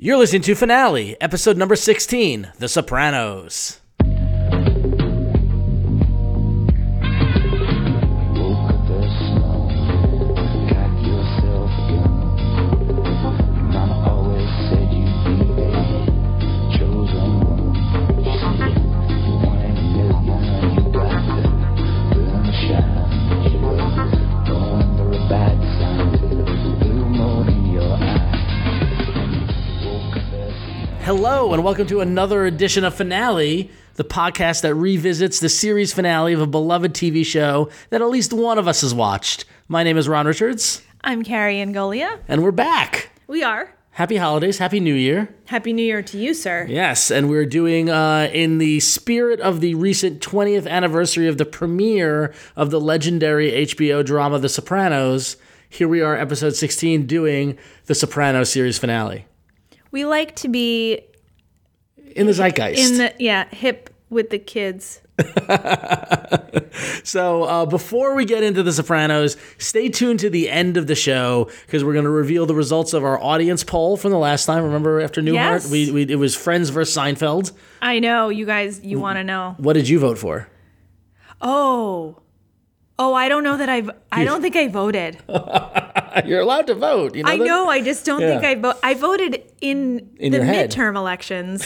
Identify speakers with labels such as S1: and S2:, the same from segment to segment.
S1: You're listening to Finale, episode number 16, The Sopranos. Hello, and welcome to another edition of Finale, the podcast that revisits the series finale of a beloved TV show that at least one of us has watched. My name is Ron Richards,
S2: I'm Carrie Angolia.
S1: and we're back.
S2: We are.
S1: Happy holidays, Happy New Year.
S2: Happy New Year to you, sir.
S1: Yes, and we're doing, uh, in the spirit of the recent 20th anniversary of the premiere of the legendary HBO drama The Sopranos, here we are, episode 16, doing the Sopranos series finale.
S2: We like to be
S1: In the zeitgeist.
S2: in the yeah hip with the kids.
S1: So uh, before we get into The Sopranos, stay tuned to the end of the show because we're going to reveal the results of our audience poll from the last time. Remember after Newhart,
S2: Yes.
S1: we, we it was Friends versus Seinfeld.
S2: I know you guys. You want to know?
S1: What did you vote for?
S2: Oh, oh, I don't know that I've. I don't think I voted.
S1: You're allowed to vote. You know
S2: I
S1: that?
S2: know. I just don't think I vote. I voted in,
S1: In
S2: the midterm elections.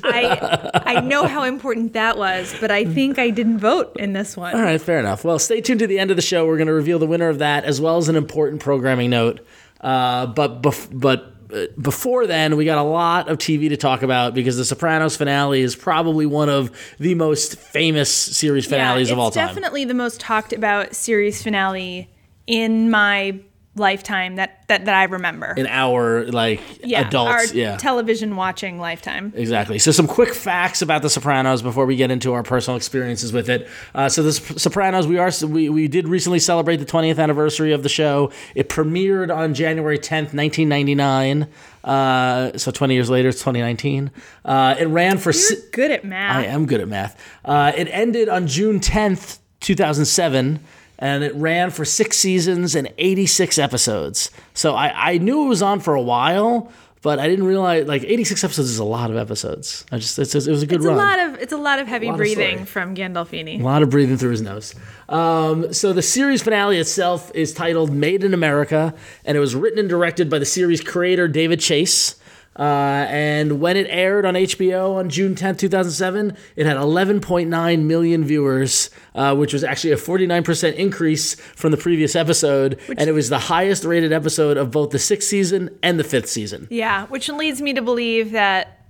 S2: I I know how important that was, but I think I didn't vote in this one.
S1: All right, fair enough. Well, stay tuned to the end of the show. We're going to reveal the winner of that, as well as an important programming note. Uh, but bef- but uh, before then, we got a lot of TV to talk about because The Sopranos finale is probably one of the most famous series finales
S2: yeah,
S1: of all time.
S2: it's
S1: time.
S2: definitely the most talked about series finale in my lifetime that that, that I remember.
S1: in our like
S2: yeah,
S1: adults.
S2: our
S1: yeah.
S2: television watching lifetime.
S1: Exactly. So, some quick facts about The Sopranos before we get into our personal experiences with it. Uh, so, The Sopranos, we are we, we did recently celebrate the 20th anniversary of the show. It premiered on January 10th, 1999. Uh, so, 20 years later, it's 2019. Uh, it ran for. si-
S2: You're good at math.
S1: I am good at math. Uh, it ended on June 10th, 2007, and it ran for six seasons and 86 episodes. So I, I knew it was on for a while, but I didn't realize like 86 episodes is a lot of episodes. I just it's, it was a good
S2: It's
S1: run.
S2: a lot of it's a lot of heavy
S1: lot
S2: breathing
S1: story.
S2: from Gandolfini.
S1: A lot of breathing through his nose. Um, so the series finale itself is titled "Made in America," and it was written and directed by the series creator David Chase. Uh, and when it aired on HBO on June 10th, 2007, it had 11.9 million viewers, uh, which was actually a 49% increase from the previous episode. and it was the highest rated episode of both the sixth season and the fifth season.
S2: Yeah, which leads me to believe that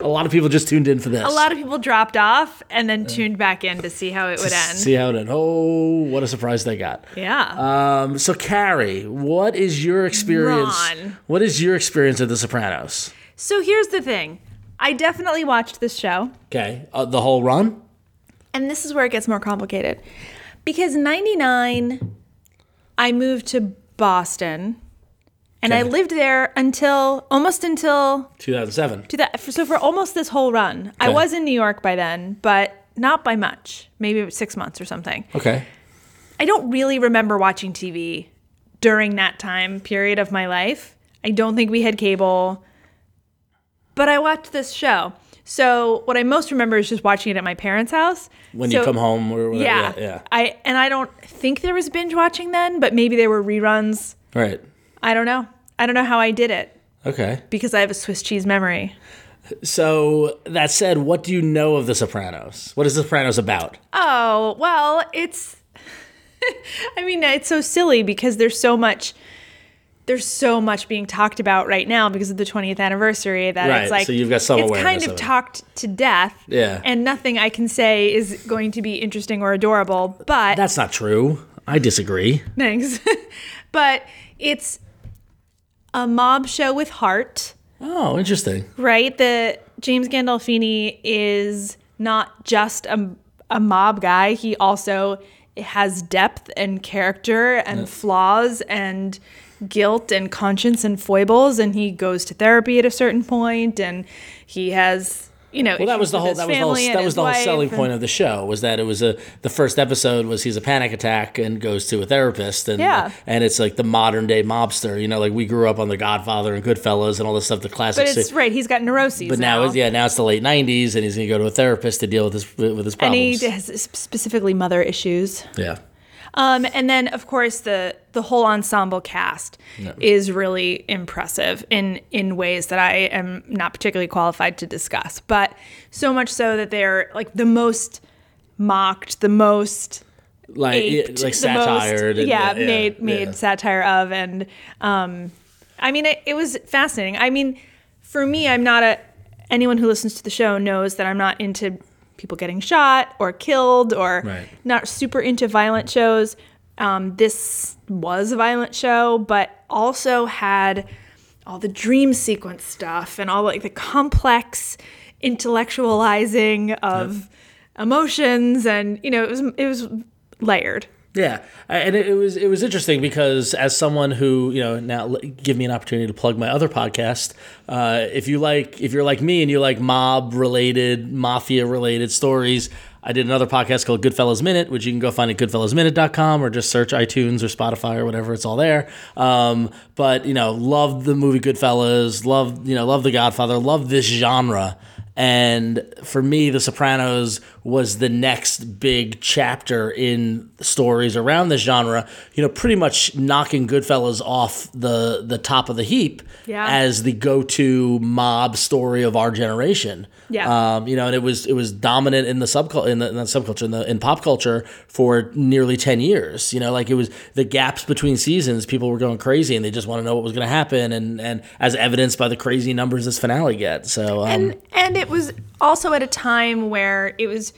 S1: A lot of people just tuned in for this.
S2: a lot of people dropped off and then tuned back in to see how it would end.
S1: See how it ended. Oh, what a surprise they got.
S2: Yeah.
S1: Um, so Carrie, what is your experience?
S2: Ron.
S1: What is your experience of The Sopranos?
S2: so here's the thing. I definitely watched this show.
S1: Okay, uh, the whole run.
S2: And this is where it gets more complicated. Because 99, I moved to Boston and I lived there until almost until
S1: 2007.
S2: to that. So for almost this whole run, I was in New York by then, but not by much. Maybe six months or something.
S1: Okay.
S2: I don't really remember watching TV during that time period of my life. I don't think we had cable, but I watched this show. So what I most remember is just watching it at my parents' house.
S1: When you come home or whatever.
S2: yeah,
S1: Yeah. yeah.
S2: I and I don't think there was binge watching then, but maybe there were reruns.
S1: Right.
S2: I don't know. I don't know how I did it
S1: Okay.
S2: because I have a Swiss cheese memory.
S1: So that said, what do you know of The Sopranos? What is The Sopranos about?
S2: Oh, well, it's I mean, it's so silly because there's so much there's so much being talked about right now because of the 20th anniversary that
S1: Right,
S2: it's like
S1: so you've got some
S2: it's kind of
S1: of
S2: talked to death.
S1: Yeah.
S2: And nothing I can say is going to be interesting or adorable, but
S1: That's not true. I disagree.
S2: thanks. but it's a mob show with heart.
S1: Oh, interesting.
S2: right? The James Gandolfini is not just a, a mob guy. He also has depth and character and flaws and guilt and conscience and foibles. And he goes to therapy at a certain point, and he has you know,
S1: Well, that was the whole that was the whole, that was the whole selling point of the show was that it was a the first episode was he's a panic attack and goes to a therapist and
S2: Yeah.
S1: and it's like the modern day mobster you know like we grew up on The Godfather and Goodfellas and all this stuff the classic
S2: But it's right. He's got neuroses.
S1: but now, it's yeah now it's the late '90s and he's gonna go to a therapist to deal with his with his problems and
S2: he has specifically mother issues.
S1: yeah,
S2: Um, and then of course the the whole ensemble cast is really impressive in in ways that I am not particularly qualified to discuss. But so much so that they're like the most mocked, the most
S1: like
S2: aped,
S1: like
S2: the most-
S1: satired. and-
S2: yeah, made made
S1: yeah.
S2: satire of, and um, I mean it, it was fascinating. I mean, for me, I'm not a anyone who listens to the show knows that I'm not into people getting shot or killed or
S1: Right.
S2: not super into violent shows. Um, this was a violent show, but also had all the dream sequence stuff and all like the complex intellectualizing of emotions and you know it was it was layered
S1: Yeah, and it, was it was interesting because as someone who you know now give me an opportunity to plug my other podcast. Uh, if you like, if you're like me and you like mob related, mafia related stories, I did another podcast called Goodfellas Minute, which you can go find at goodfellasminute.com or just search iTunes or Spotify or whatever. It's all there. Um, but you know, love the movie Goodfellas, love you know, love The Godfather, love this genre. And for me, The Sopranos was the next big chapter in stories around this genre. You know, pretty much knocking Goodfellas off the the top of the heap
S2: Yeah.
S1: as the go-to mob story of our generation.
S2: Yeah.
S1: Um, you know, and it was it was dominant in the subculture in the not subculture in the in pop culture for nearly ten years. You know, like it was the gaps between seasons. People were going crazy and they just want to know what was going to happen, and and as evidenced by the crazy numbers this finale get. So um,
S2: and and it was also at a time where it was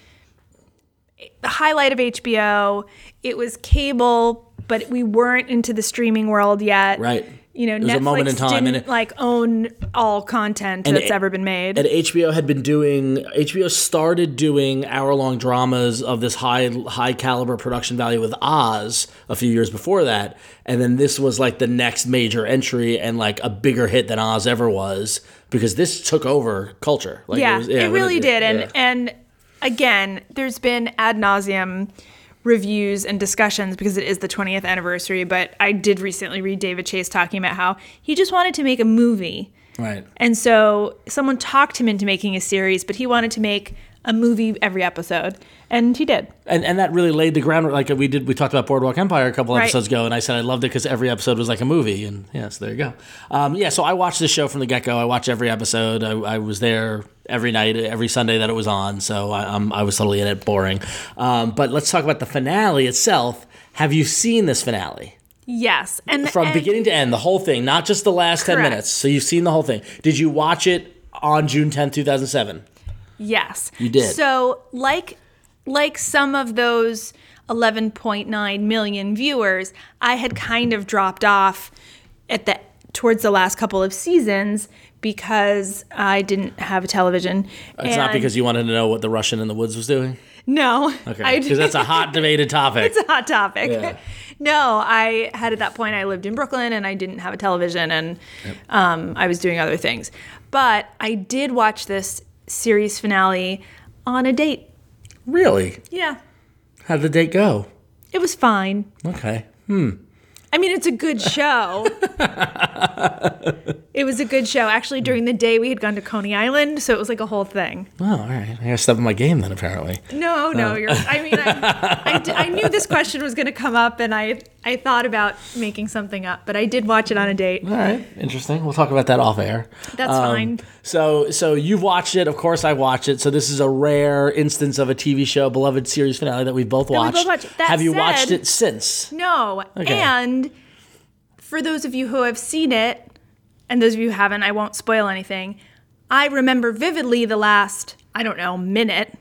S2: the highlight of HBO. It was cable, but we weren't into the streaming world yet.
S1: Right.
S2: You know,
S1: It was
S2: Netflix
S1: a moment in time, and
S2: didn't
S1: it-
S2: like own all content
S1: And
S2: that's
S1: it-
S2: ever been made.
S1: And HBO had been doing HBO started doing hour long dramas of this high high caliber production value with Oz a few years before that, and then this was like the next major entry and like a bigger hit than Oz ever was because this took over culture. Like
S2: yeah,
S1: was-
S2: it
S1: when
S2: really did. And
S1: yeah.
S2: and again, there's been ad nauseum reviews and discussions because it is the 20th anniversary. But I did recently read David Chase talking about how he just wanted to make a movie.
S1: right.
S2: And so someone talked him into making a series, but he wanted to make a movie every episode, and he did.
S1: and and that really laid the groundwork. Like we did, we talked about Boardwalk Empire a couple
S2: Right.
S1: episodes ago, and I said I loved it because every episode was like a movie. And yeah, so there you go. Um, yeah, so I watched this show from the get go. I watched every episode. I, I was there every night, every Sunday that it was on. So I, um, I was totally in it. Boring. Um, but let's talk about the finale itself. Have you seen this finale?
S2: Yes, and
S1: From beginning to end, the whole thing, not just the last 10 minutes. So you've seen the whole thing. Did you watch it on June 10th, 2007?
S2: Yes.
S1: You did.
S2: So like like some of those 11.9 million viewers, I had kind of dropped off at the towards the last couple of seasons because I didn't have a television.
S1: It's not because you wanted to know what the Russian in the woods was doing?
S2: No.
S1: Okay. Because that's a hot debated topic.
S2: it's a hot topic.
S1: Yeah.
S2: No, I had at that point I lived in Brooklyn and I didn't have a television and um, I was doing other things. But I did watch this series finale on a date.
S1: really?
S2: Yeah,
S1: How'd the date go?
S2: it was fine.
S1: Okay. Hmm.
S2: I mean, it's a good show. it was a good show. Actually, during the day we had gone to Coney Island, so it was like a whole thing.
S1: Oh, all right. I gotta step up my game then, apparently.
S2: No, no, you're. I mean, I knew this question was going to come up, and I I thought about making something up, but I did watch it on a date.
S1: All right. Interesting. We'll talk about that off air.
S2: That's
S1: Um,
S2: fine.
S1: So, so you've watched it. Of course, I watched it. So this is a rare instance of a TV show, beloved series finale that we've both
S2: we
S1: watched.
S2: both watched. That
S1: Have you watched it since?
S2: No,
S1: Okay.
S2: and for those of you who have seen it, and those of you who haven't, I won't spoil anything. I remember vividly the last I don't know minute,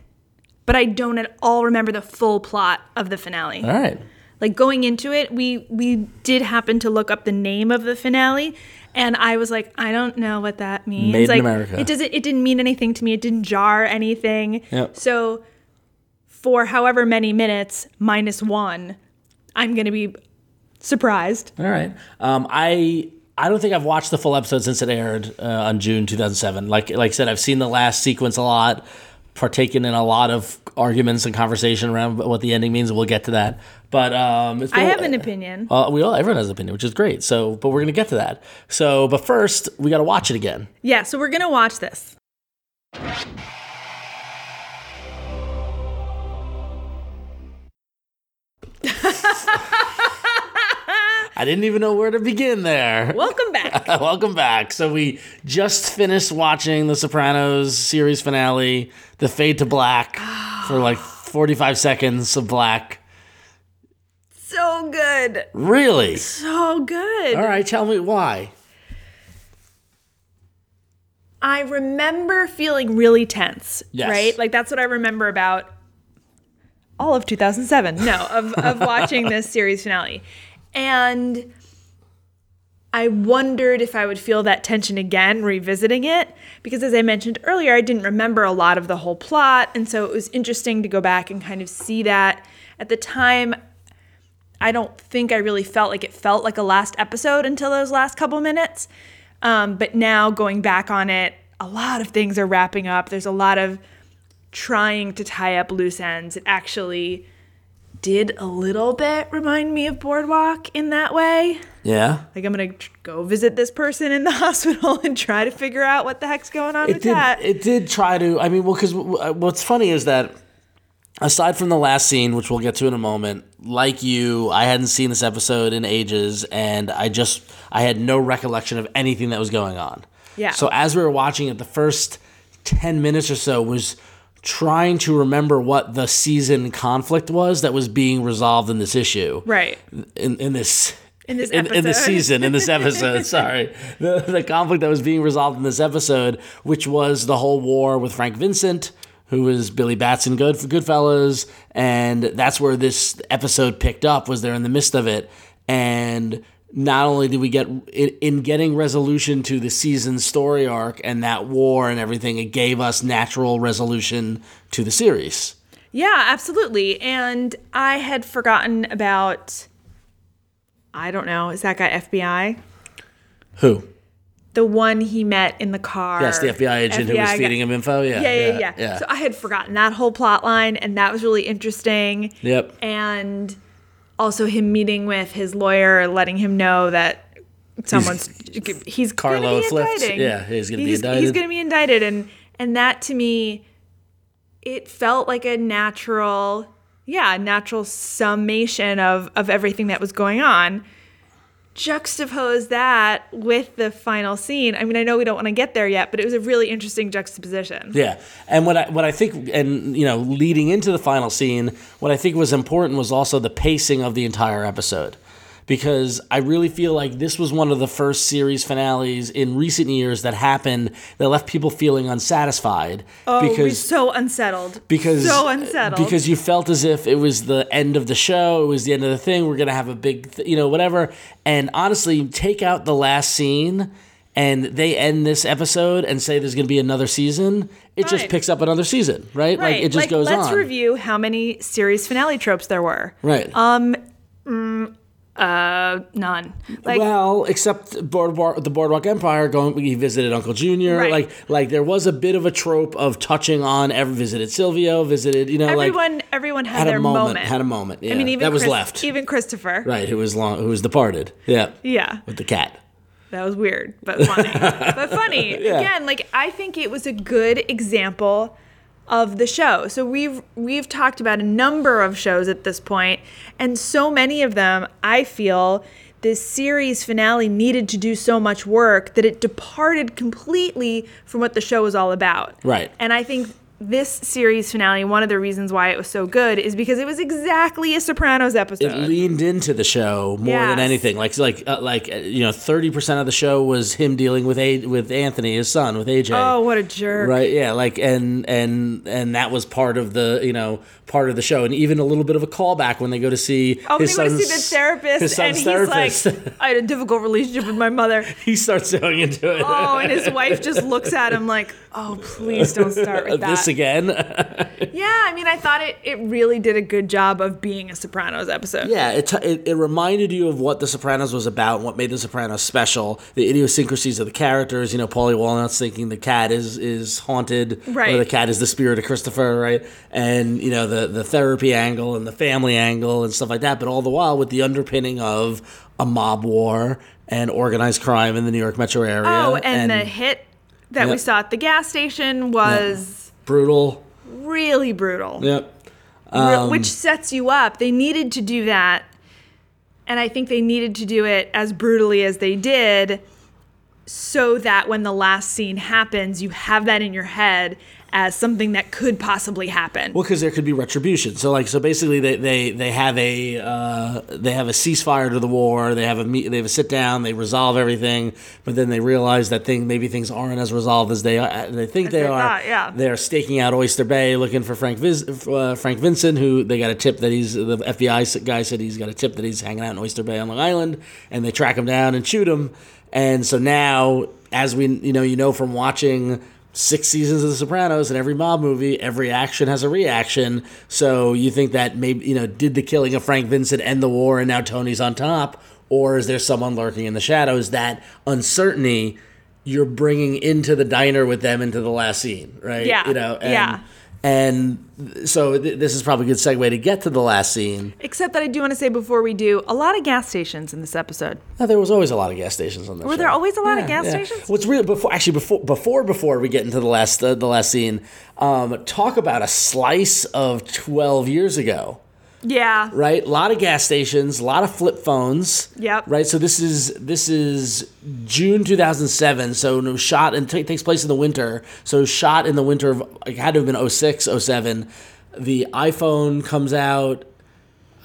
S2: but I don't at all remember the full plot of the finale.
S1: All right.
S2: Like going into it we we did happen to look up the name of the finale and i was like i don't know what that means
S1: Made in America.
S2: it doesn't it didn't mean anything to me it didn't jar anything
S1: Yep.
S2: so for however many minutes minus one i'm gonna be surprised
S1: All right. Um, I I don't think I've watched the full episode since it aired uh, on June 2007. Like like I said, I've seen the last sequence a lot, partaken in a lot of arguments and conversation around what the ending means. and We'll get to that. But um, it's
S2: I
S1: been-
S2: have an opinion.
S1: Uh, we all everyone has an opinion, which is great. So, but we're gonna get to that. So, but first, we got to watch it again.
S2: Yeah, so we're gonna watch this.
S1: I didn't even know where to begin there.
S2: Welcome back.
S1: Welcome back. So we just finished watching The Sopranos series finale, The Fade to Black, for like 45 seconds of black.
S2: so good.
S1: Really?
S2: So good.
S1: All right, tell me why.
S2: I remember feeling really tense.
S1: Yes.
S2: Right? Like that's what I remember about all of 2007. No, of, of watching this series finale. And I wondered if I would feel that tension again revisiting it because as I mentioned earlier, I didn't remember a lot of the whole plot. And so it was interesting to go back and kind of see that. At the time, I don't think I really felt like it felt like a last episode until those last couple minutes. Um, but now going back on it, a lot of things are wrapping up. There's a lot of trying to tie up loose ends. It actually did a little bit remind me of Boardwalk in that way.
S1: Yeah.
S2: Like I'm gonna tr- go visit this person in the hospital and try to figure out what the heck's going on
S1: It
S2: with
S1: did.
S2: that.
S1: It did try to. I mean, well, because uh, what's funny is that aside from the last scene, which we'll get to in a moment, like you, I hadn't seen this episode in ages, and I just I had no recollection of anything that was going on.
S2: Yeah.
S1: So as we were watching it, the first ten minutes or so was trying to remember what the season conflict was that was being resolved in this issue.
S2: Right.
S1: in, in this
S2: In this
S1: in, in this season in this episode sorry. The, the conflict that was being resolved in this episode which was the whole war with frank vincent who was billy batson good for goodfellas and that's where this episode picked up was there in the midst of it. And not only did we get in, in getting resolution to the season story arc and that war and everything it gave us natural resolution to the series
S2: Yeah, absolutely. And I had forgotten about. I don't know. Is that guy FBI?
S1: who
S2: The one he met in the car.
S1: yes the fbi agent who was
S2: FBI guy.
S1: feeding him info yeah
S2: Yeah, yeah, yeah, So I had forgotten that whole plot line, and that was really interesting.
S1: yep
S2: And also him meeting with his lawyer, letting him know that someone's he's,
S1: Carlo
S2: gonna be
S1: flipped.
S2: indicting.
S1: Yeah, he's gonna be indicted.
S2: He's going to be indicted, and and that to me, it felt like a natural, yeah, natural summation of of everything that was going on. Juxtapose that with the final scene. I mean, I know we don't want to get there yet, but it was a really interesting juxtaposition.
S1: Yeah, and what I what I think, and you know, leading into the final scene, what I think was important was also the pacing of the entire episode, because I really feel like this was one of the first series finales in recent years that happened that left people feeling unsatisfied
S2: Oh, we're
S1: because
S2: so unsettled.
S1: because
S2: so unsettled.
S1: because you felt as if it was the end of the show it was the end of the thing we're gonna have a big th- you know whatever and honestly take out the last scene and they end this episode and say there's gonna be another season it just picks up another season right,
S2: right.
S1: like it just goes
S2: let's
S1: on
S2: review how many series finale tropes there were.
S1: right um, mm,
S2: Uh, none. Like
S1: well, except Boardwalk, the Boardwalk Empire, going he visited Uncle Junior,
S2: Right.
S1: like like there was a bit of a trope of touching on. Ever visited Silvio, visited you know like
S2: everyone, everyone had,
S1: had
S2: their
S1: a moment, had a moment. Yeah,
S2: I mean, even
S1: that was
S2: Chris-
S1: left.
S2: Even Christopher.
S1: Right, who was long, who was departed. Yeah,
S2: Yeah,
S1: with the cat.
S2: that was weird, but funny. but funny. Again, like I think it was a good example of the show. So we've we've talked about a number of shows at this point, and so many of them, I feel this series finale needed to do so much work that it departed completely from what the show was all about.
S1: Right.
S2: And I think this series finale, one of the reasons why it was so good is because it was exactly a Sopranos episode.
S1: It leaned into the show more than anything. Like like uh, like uh, you know, thirty percent of the show was him dealing with a with Anthony, his son, with AJ.
S2: oh, what a jerk.
S1: Right, yeah, like and and and that was part of the you know part of the show, and even a little bit of a callback when they go to see
S2: Oh,
S1: his
S2: went to see
S1: son's
S2: the therapist,
S1: his
S2: and
S1: son's
S2: he's
S1: therapist.
S2: like, "I had a difficult relationship with my mother."
S1: he starts going into it.
S2: Oh, and his wife just looks at him like, "Oh, please don't start with that."
S1: this Again.
S2: Yeah, I mean, I thought it, it really did a good job of being a Sopranos episode.
S1: Yeah, it, t- it it reminded you of what The Sopranos was about, and what made The Sopranos special, the idiosyncrasies of the characters. You know, Paulie Walnut's thinking the cat is is haunted,
S2: Right.
S1: or the cat is the spirit of Christopher, right? And you know the the therapy angle and the family angle and stuff like that. But all the while with the underpinning of a mob war and organized crime in the New York metro area.
S2: Oh, and, the hit that we saw at the gas station was
S1: brutal.
S2: really brutal.
S1: Yep. Um,
S2: which sets you up. They needed to do that, and I think they needed to do it as brutally as they did, so that when the last scene happens, you have that in your head as something that could possibly happen.
S1: Well, because there could be retribution. So, like, so basically, they they, they have a uh, they have a ceasefire to the war. They have a meet, they have a sit down. They resolve everything, but then they realize that thing maybe things aren't as resolved as they are, they think they,
S2: they
S1: are.
S2: thought, yeah.
S1: They're staking out Oyster Bay, looking for Frank Vis- uh, Frank Vincent, who they got a tip that he's the FBI guy said he's got a tip that he's hanging out in Oyster Bay on Long Island, and they track him down and shoot him. And so now, as we you know, you know from watching six seasons of The Sopranos and every mob movie, every action has a reaction. So you think that maybe you know, did the killing of Frank Vincent end the war, and now Tony's on top, or is there someone lurking in the shadows? That uncertainty you're bringing into the diner with them into the last scene, right?
S2: Yeah,
S1: You know. And,
S2: yeah.
S1: And so th- this is probably a good segue to get to the last scene.
S2: Except that I do want to say before we do, a lot of gas stations in this episode.
S1: Oh, there was always a lot of gas stations on the
S2: Were
S1: show.
S2: there always a lot of gas
S1: yeah.
S2: stations?
S1: What's real before actually before before before we get into the last uh, the last scene, um, talk about a slice of twelve years ago,
S2: Yeah.
S1: right? A lot of gas stations, a lot of flip phones.
S2: Yep.
S1: Right. So this is this is June two thousand seven. So it was shot and ta- takes place in the winter. So shot in the winter of it had to have been 06, 07. The iPhone comes out.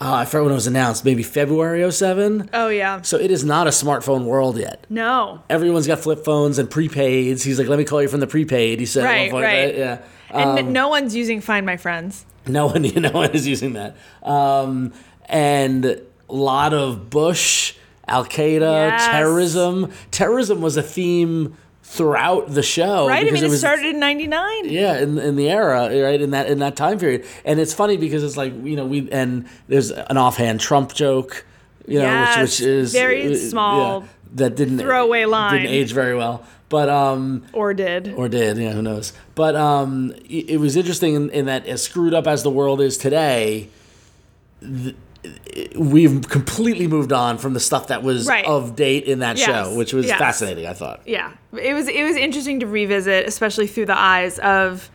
S1: Uh, I forget when it was announced. Maybe February 07.
S2: Oh yeah.
S1: So it is not a smartphone world yet
S2: No.
S1: everyone's got flip phones and prepaids. He's like, let me call you from the prepaid. He said,
S2: Right,
S1: point,
S2: right.
S1: Yeah.
S2: And
S1: Um,
S2: no one's using Find My Friends.
S1: no one, no one is using that. Um, and a lot of Bush, Al Qaeda,
S2: Yes.
S1: terrorism. Terrorism was a theme throughout the show.
S2: Right? I mean, it,
S1: was,
S2: started in 99.
S1: yeah, in, in the era, right in that in that time period, and it's funny because it's like you know we and there's an offhand Trump joke, you know,
S2: Yes,
S1: which, which is
S2: very
S1: uh,
S2: small
S1: yeah, that didn't
S2: throwaway line.
S1: didn't age very well, but um,
S2: Or did.
S1: or did, yeah, who knows? But um, it, it was interesting in, in that as screwed up as the world is today, th- we've completely moved on from the stuff that was
S2: Right.
S1: of date in that
S2: Yes,
S1: show, which was
S2: yes.
S1: fascinating. I thought.
S2: yeah. It was it was interesting to revisit, especially through the eyes of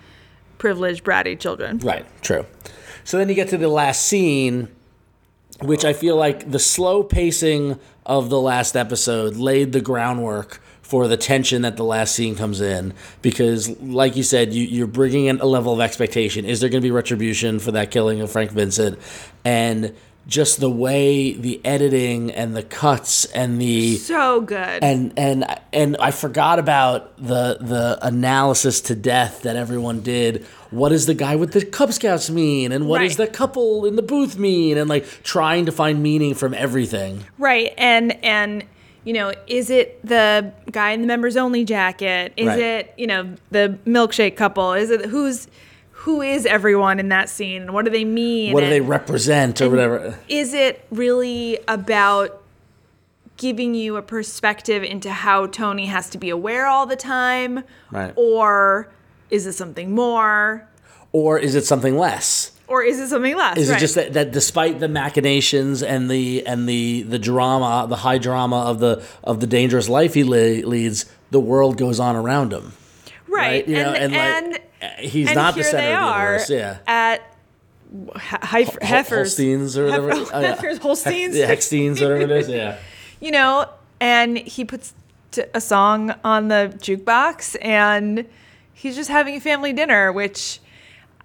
S2: privileged bratty children.
S1: Right, true. So then you get to the last scene, which I feel like the slow pacing of the last episode laid the groundwork for the tension that the last scene comes in. Because, like you said, you, you're bringing in a level of expectation. Is there going to be retribution for that killing of Frank Vincent? And just the way the editing and the cuts and the
S2: So good.
S1: and and and I forgot about the the analysis to death that everyone did. What does the guy with the Cub Scouts mean, and what does
S2: Right.
S1: the couple in the booth mean, and like trying to find meaning from everything.
S2: Right. And and you know, is it the guy in the members only jacket? Is
S1: Right.
S2: it, you know, the milkshake couple? Is it who's who is everyone in that scene and what do they mean?
S1: What do
S2: And
S1: they represent, or whatever?
S2: is it really about giving you a perspective into how Tony has to be aware all the time?
S1: Right.
S2: Or is it something more?
S1: Or is it something less?
S2: Or is it something less?
S1: Is
S2: Right.
S1: it just that, that despite the machinations and the and the the drama, the high drama of the of the dangerous life he le- leads, the world goes on around him,
S2: right?
S1: You know,
S2: and,
S1: and, like he's
S2: and
S1: not the center of the universe. Yeah.
S2: at Heif- Heifers.
S1: Holsteins or whatever.
S2: Hef-
S1: Oh, yeah.
S2: Heifers, Holsteins.
S1: The Hexteens, whatever it is. Yeah.
S2: you know, and he puts t- a song on the jukebox and he's just having a family dinner, which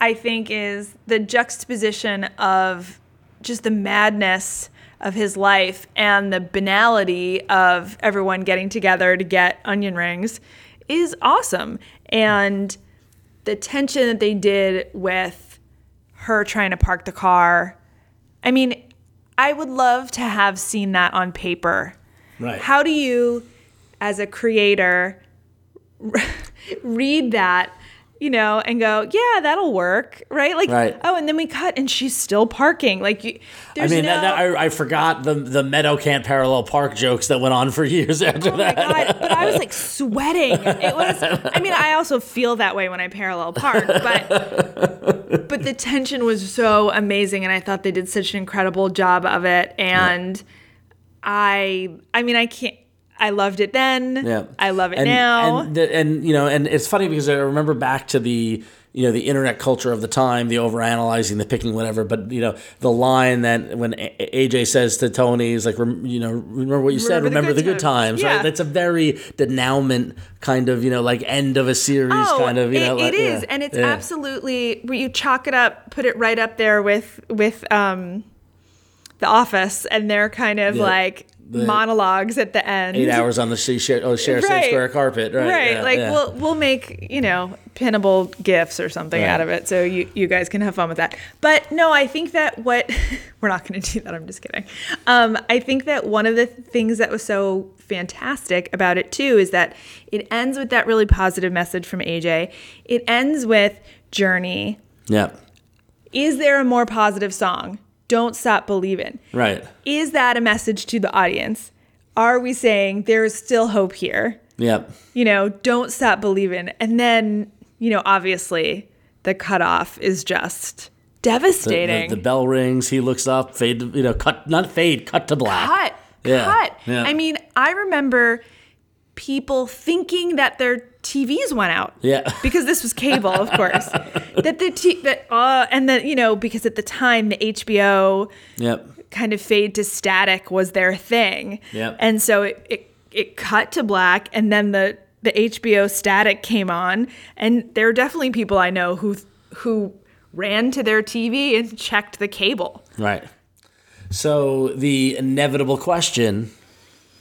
S2: I think is the juxtaposition of just the madness of his life and the banality of everyone getting together to get onion rings is awesome. And the tension that they did with her trying to park the car. I mean, I would love to have seen that on paper.
S1: Right.
S2: How do you, as a creator, read that, you know, and go, yeah, that'll work, right? Like,
S1: Right.
S2: oh, and then we cut, and she's still parking. Like, you,
S1: I
S2: there's
S1: mean,
S2: no,
S1: that, that, I, I forgot the the Meadow can't parallel park jokes that went on for years after
S2: Oh my
S1: that.
S2: god! But I was like sweating. It was. I mean, I also feel that way when I parallel park, but but the tension was so amazing, and I thought they did such an incredible job of it. And I, I mean, I can't. I loved it then.
S1: Yeah,
S2: I love it
S1: and,
S2: now.
S1: And, the, and you know, and it's funny because I remember back to the you know the internet culture of the time, the overanalyzing, the picking, whatever. But you know, the line that when AJ says to Tony, he's like, you know, remember what you said, remember the good times,
S2: Yeah.
S1: right? That's a very denouement kind of you know like end of a series kind of you
S2: Oh, it,
S1: know. like,
S2: it is,
S1: yeah,
S2: and it's
S1: yeah.
S2: absolutely where you chalk it up, put it right up there with with um, the Office, and they're kind of like
S1: The-
S2: monologues at the end.
S1: eight hours on the sea share, oh, share same
S2: Right.
S1: square carpet, right?
S2: right
S1: yeah,
S2: like
S1: yeah.
S2: we'll we'll make you know pinnable gifts or something
S1: Right.
S2: out of it so you you guys can have fun with that but no i think that what we're not going to do that i'm just kidding um, i think that one of the things that was so fantastic about it too is that it ends with that really positive message from aj it ends with journey
S1: yeah,
S2: is there a more positive song don't stop believing
S1: right,
S2: is that a message to the audience are we saying there is still hope here
S1: Yep.
S2: you know, don't stop believing. And then, you know, obviously the cutoff is just
S1: The,
S2: devastating.
S1: the, the bell rings. He looks up. Fade. to- You know, cut. Not fade. Cut to black.
S2: cut,
S1: Yeah,
S2: cut.
S1: yeah.
S2: I mean, I remember people thinking that their TVs went out.
S1: Yeah.
S2: Because this was cable, of course. that the t- that uh and then, you know, because at the time the HBO
S1: Yep.
S2: kind of fade to static was their thing.
S1: Yep.
S2: And so it, it it cut to black and then the the HBO static came on and there are definitely people I know who who ran to their TV and checked the cable.
S1: Right. So the inevitable question: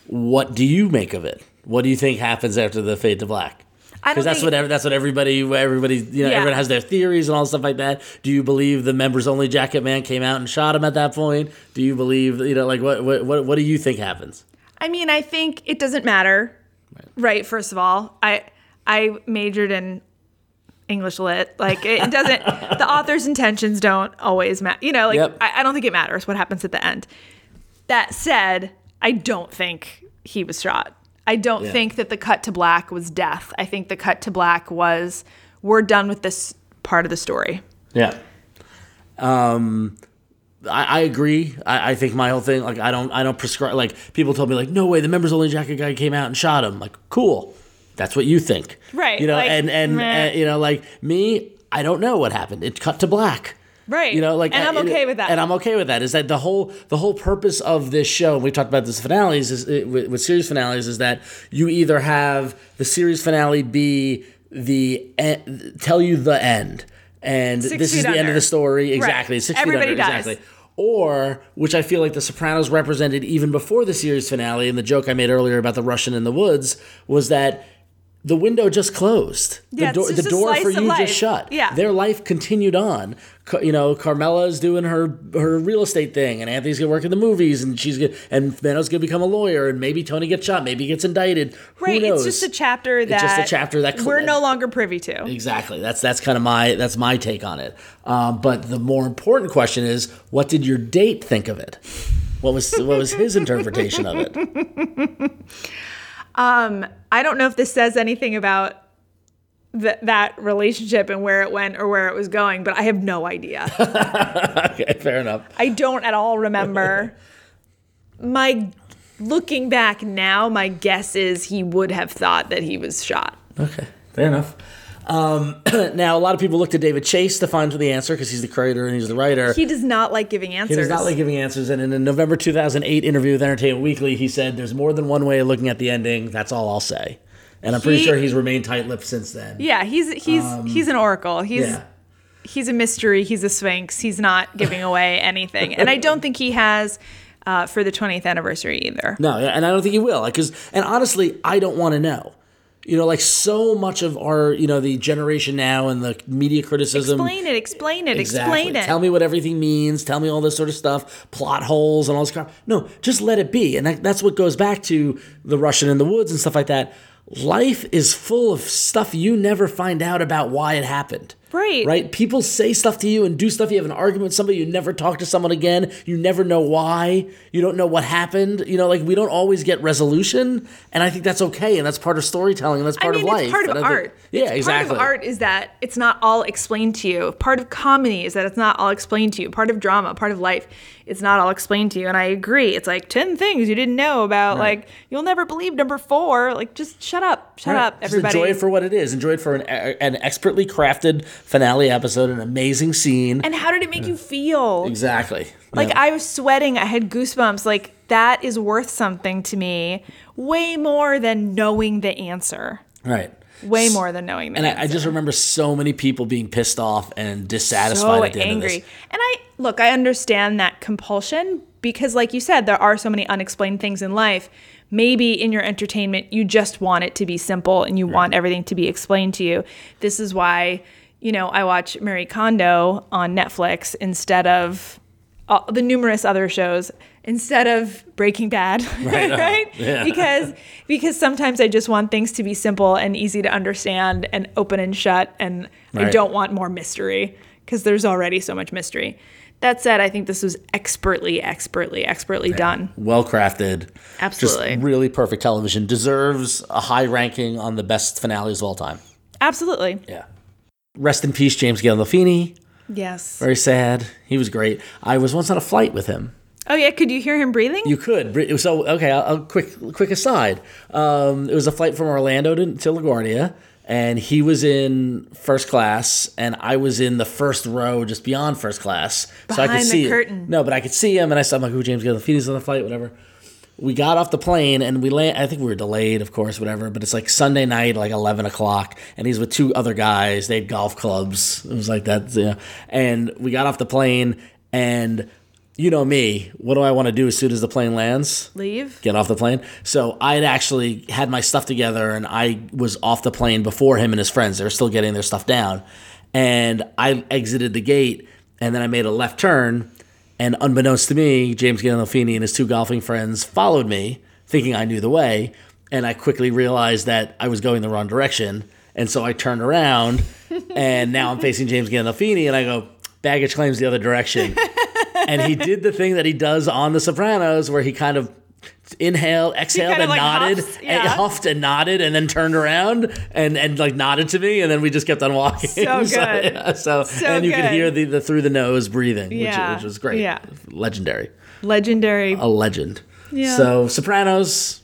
S1: What do you make of it? What do you think happens after the fade to black? Because that's
S2: think-
S1: what that's what everybody everybody you know
S2: Yeah.
S1: everyone has their theories and all stuff like that. Do you believe the members only jacket man came out and shot him at that point? Do you believe you know like what what what, what do you think happens?
S2: I mean, I think it doesn't matter. Right, first of all, I I majored in English lit. Like it doesn't the author's intentions don't always matter. You know, like
S1: Yep.
S2: I, I don't think it matters what happens at the end. That said, I don't think he was shot. I don't
S1: Yeah.
S2: think that the cut to black was death. I think the cut to black was we're done with this part of the story.
S1: Yeah. Um, I, I agree. I, I think my whole thing, like, I don't, I don't prescribe. Like, people told me, like, no way, the members only jacket guy came out and shot him. Like, cool. That's what you think,
S2: Right,
S1: You know,
S2: like,
S1: and and uh, you know, like me, I don't know what happened. It cut to black.
S2: Right.
S1: You know, like,
S2: And I'm okay with that.
S1: And I'm okay with that. Is that the whole the whole purpose of this show? And we talked about this finales is uh, with, with series finales is that you either have the series finale be the en- tell you the end, and
S2: Six
S1: this is the end of the story.
S2: Right.
S1: Exactly. Six feet
S2: Everybody
S1: under.
S2: dies.
S1: Exactly. Or, which I feel like The Sopranos represented even before the series finale, and the joke I made earlier about the Russian in the woods was that the window just closed.
S2: Yeah,
S1: the door,
S2: it's
S1: the door for you
S2: life.
S1: just shut.
S2: Yeah.
S1: Their life continued on. You know, Carmela's doing her her real estate thing, and Anthony's gonna work in the movies, and she's gonna, and Meadow's gonna become a lawyer, and maybe Tony gets shot, maybe he gets indicted.
S2: Right.
S1: Knows?
S2: It's just a chapter that
S1: just a chapter that cl-
S2: we're no longer privy to.
S1: Exactly. That's that's kind of my that's my take on it. Um, but the more important question is, what did your date think of it? What was what was his interpretation of it?
S2: Um, I don't know if this says anything about th- that relationship and where it went or where it was going, but I have no idea.
S1: Okay, fair enough.
S2: I don't at all remember. My looking back now, my guess is he would have thought that he was shot.
S1: Okay, fair enough. Um, now, a lot of people look to David Chase to find the answer because he's the creator and he's the writer.
S2: He does not like giving answers.
S1: He does not like giving answers. And in a November 2008 interview with Entertainment Weekly, he said, There's more than one way of looking at the ending. That's all I'll say. And I'm pretty sure he's remained tight lipped since then.
S2: yeah, he's he's he's an oracle. He's
S1: Um, Yeah.
S2: he's a mystery. He's a sphinx. He's not giving away anything, and I don't think he has uh, for the 20th anniversary either.
S1: No, and I don't think he will. Cause, and honestly, I don't want to know. You know, like so much of our, you know, the generation now and the media criticism.
S2: Explain it. Explain it.
S1: Exactly.
S2: Explain it.
S1: Tell me what everything means. Tell me all this sort of stuff, plot holes and all this crap. No, just let it be. And that, that's what goes back to the Russian in the woods and stuff like that. life is full of stuff you never find out about why it happened.
S2: Right.
S1: Right? People say stuff to you and do stuff. You have an argument with somebody, you never talk to someone again. You never know why. You don't know what happened. You know, like we don't always get resolution. And I think that's okay. And that's part of storytelling and that's
S2: I
S1: part
S2: mean,
S1: of life.
S2: it's part of
S1: I
S2: art.
S1: Yeah,
S2: It's
S1: exactly.
S2: Part of art is that it's not all explained to you. Part of comedy is that it's not all explained to you. Part of drama, part of life, it's not all explained to you. And I agree. It's like 10 things you didn't know about. Like, you'll never believe number four. Like, just shut up. Shut
S1: Right.
S2: up,
S1: Just
S2: everybody.
S1: enjoy it for what it is. Enjoy it for an, an expertly crafted finale episode, an amazing scene.
S2: and how did it make you feel?
S1: exactly.
S2: Like
S1: Yeah.
S2: I was sweating, I had goosebumps. Like that is worth something to me, way more than knowing the answer.
S1: right.
S2: Way more than knowing
S1: And. I, I just remember so many people being pissed off and dissatisfied
S2: so
S1: at the end
S2: angry.
S1: of this.
S2: And I look, I understand that compulsion because, like you said, there are so many unexplained things in life. Maybe in your entertainment, you just want it to be simple and you want everything to be explained to you. This is why, you know, I watch Marie Kondo on Netflix instead of uh, the numerous other shows instead of Breaking Bad, right?
S1: uh, yeah.
S2: Because because sometimes I just want things to be simple and easy to understand and open and shut, and I don't want more mystery because there's already so much mystery. That said, I think this was expertly, expertly, expertly done.
S1: Well crafted.
S2: Absolutely.
S1: Just really perfect television. Deserves a high ranking on the best finales of all time.
S2: Absolutely.
S1: Yeah. Rest in peace, James Gandolfini.
S2: Yes.
S1: Very sad. He was great. I was once on a flight with him.
S2: Oh yeah, could you hear him breathing?
S1: You could. So okay, I'll, I'll quick quick aside. Um, it was a flight from Orlando to, to LaGuardia, and he was in first class, and I was in the first row, just beyond first class, so I could
S2: Behind the
S1: see it.
S2: curtain.
S1: No, but I could see him, and I saw I'm like, "Who James The Gandolfini's on the flight, whatever." We got off the plane and we land. I think we were delayed, of course, whatever. But it's like Sunday night, like eleven o'clock, and he's with two other guys. They had golf clubs. It was like that, yeah. And we got off the plane, and you know me. What do I want to do as soon as the plane lands?
S2: Leave.
S1: get off the plane. So I had actually had my stuff together and I was off the plane before him and his friends. They were still getting their stuff down. And I exited the gate and then I made a left turn. And unbeknownst to me, James Gandolfini and his two golfing friends followed me, thinking I knew the way. And I quickly realized that I was going the wrong direction. And so I turned around and now I'm facing James Gandolfini and I go, baggage claims the other direction and he did the thing that he does on The Sopranos, where he kind of inhaled, exhaled, and
S2: like,
S1: nodded,
S2: huffs,
S1: and huffed and nodded, and then turned around and and like nodded to me, and then we just kept on walking.
S2: So good.
S1: yeah, so,
S2: So
S1: and you could hear the, the through the nose breathing,
S2: Yeah.
S1: which, which was great,
S2: Yeah.
S1: legendary,
S2: Legendary.
S1: a legend.
S2: Yeah.
S1: So Sopranos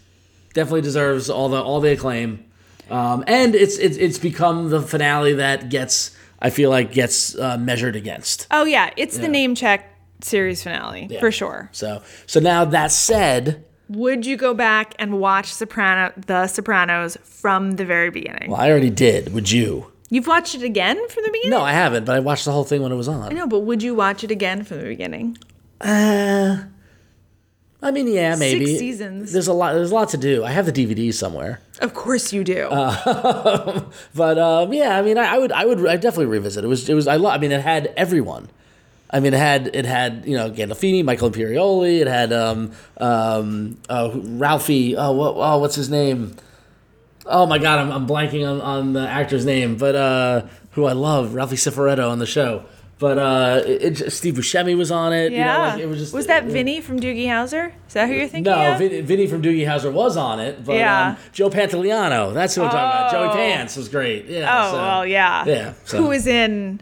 S1: definitely deserves all the all the acclaim, um, and it's it's it's become the finale that gets. I feel like gets uh, measured against.
S2: Oh yeah, it's the name check series finale
S1: Yeah.
S2: for sure.
S1: So so now that said,
S2: Would you go back and watch Soprano, The Sopranos from the very beginning?
S1: well, I already did. Would you?
S2: You've watched it again from the beginning?
S1: No, I haven't, but I watched the whole thing when it was on.
S2: I know, but would you watch it again from the beginning?
S1: Uh, I mean, yeah, maybe.
S2: six seasons.
S1: There's a lot. There's a lot to do. I have the DVD somewhere,
S2: Of course you do.
S1: but um, yeah, I mean, I, I would, I would, I definitely revisit. It was, it was. I love. I mean, it had everyone. I mean, it had, it had, you know, Gandolfini, Michael Imperioli. It had um, um, uh, Ralphie. Oh, what, oh, what's his name? Oh my God, I'm, I'm blanking on, on the actor's name, but uh, who I love, Ralphie Cifaretto on the show. But uh, it, it Steve Buscemi was on it. you know,
S2: yeah.
S1: like, it was just Was
S2: that
S1: yeah.
S2: Vinny from Doogie Howser? Is that who you're thinking
S1: No,
S2: of?
S1: Vin, Vinny from Doogie Howser was on it, but
S2: Yeah.
S1: um, Joe Pantoliano, that's who I'm talking about.
S2: Oh.
S1: Joey Pants was great. Yeah.
S2: oh,
S1: so-
S2: well, yeah.
S1: Yeah. So.
S2: Who was in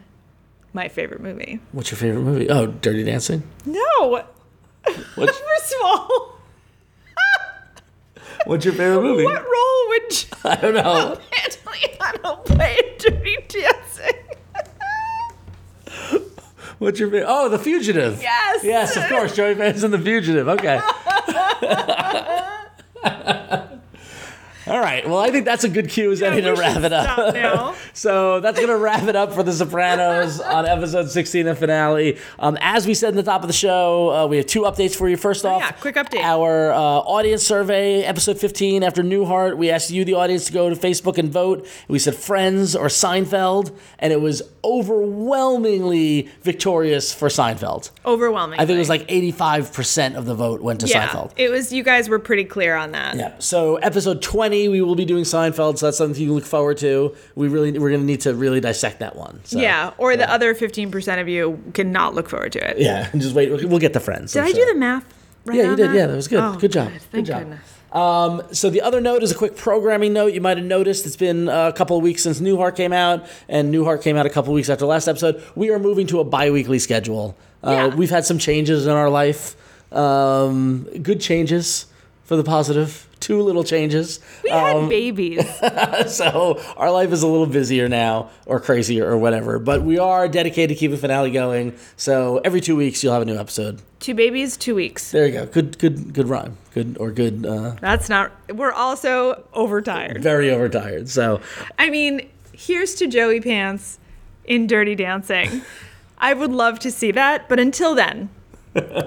S2: my favorite movie?
S1: What's your favorite movie? Oh, Dirty Dancing.
S2: No.
S1: What's,
S2: First of all,
S1: what's your favorite movie?
S2: what role would
S1: I don't know.
S2: Pantoliano play in Dirty Dancing?
S1: What's your favorite? Oh, The Fugitive.
S2: Yes.
S1: Yes, of course. Joey in The Fugitive. Okay. All right. Well, I think that's a good cue as any to wrap it up. So that's going to wrap it up for The Sopranos on episode 16 and finale. Um, as we said in the top of the show, uh, we have two updates for you. First off,
S2: Oh, yeah, quick update.
S1: Our uh, audience survey, episode 15, after Newhart, we asked you, the audience, to go to Facebook and vote. We said Friends or Seinfeld, and it was overwhelmingly victorious for Seinfeld.
S2: Overwhelming.
S1: I think it was like 85% of the vote went to
S2: yeah,
S1: Seinfeld.
S2: it was. You guys were pretty clear on that.
S1: Yeah. So episode 20, we we will be doing Seinfeld, so that's something you can look forward to. We really we're gonna need to really dissect that one. So,
S2: yeah, or the other 15% of you cannot look forward to it.
S1: yeah. and Just wait. We'll get the friends.
S2: Did I do the math? Right
S1: Yeah, you did.
S2: that?
S1: Yeah, that was good.
S2: Oh,
S1: good job.
S2: Thank
S1: good job.
S2: goodness.
S1: Um, so the other note is a quick programming note. You might have noticed it's been a couple of weeks since Newhart came out, and Newhart came out a couple of weeks after last episode. We are moving to a bi-weekly schedule. Uh,
S2: Yeah.
S1: We've had some changes in our life. Um, good changes for the positive. Two little changes.
S2: We
S1: Um,
S2: had babies.
S1: so our life is a little busier now, or crazier, or whatever. But we are dedicated to keeping finale going. So every two weeks you'll have a new episode.
S2: two babies, two weeks.
S1: There you go. Good, good, good rhyme. Good or good. Uh,
S2: That's not. We're also overtired.
S1: very overtired. So
S2: I mean, here's to Joey Pants in Dirty Dancing. I would love to see that, but until then,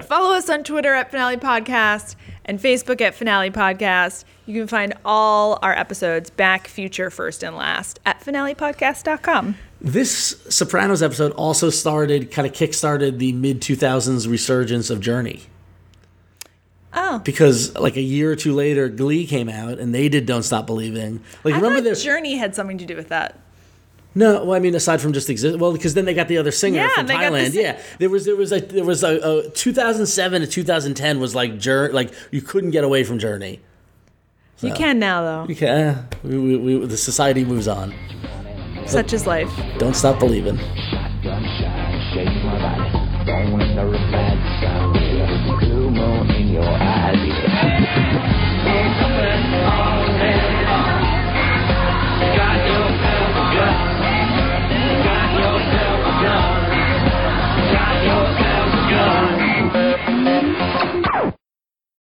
S2: follow us on Twitter at Finale Podcast and Facebook at Finale Podcast. You can find all our episodes back, future, first, and last at finalepodcast.com.
S1: this Sopranos episode also started, kind of kickstarted the mid 2000s resurgence of Journey.
S2: Oh.
S1: Because like a year or two later, Glee came out and they did "Don't Stop Believing." Like
S2: I
S1: remember this?
S2: Journey had something to do with that.
S1: No, well, I mean, aside from just exist, well, because then they got the other singer
S2: yeah,
S1: from Thailand.
S2: The...
S1: yeah, there was there was like there was a, a 2007 to 2010 was like Journey, like you couldn't get away from Journey.
S2: So, you can now though.
S1: You can. We, we, we, the society moves on.
S2: Such but is life.
S1: Don't stop believing.
S3: Shotgun shine,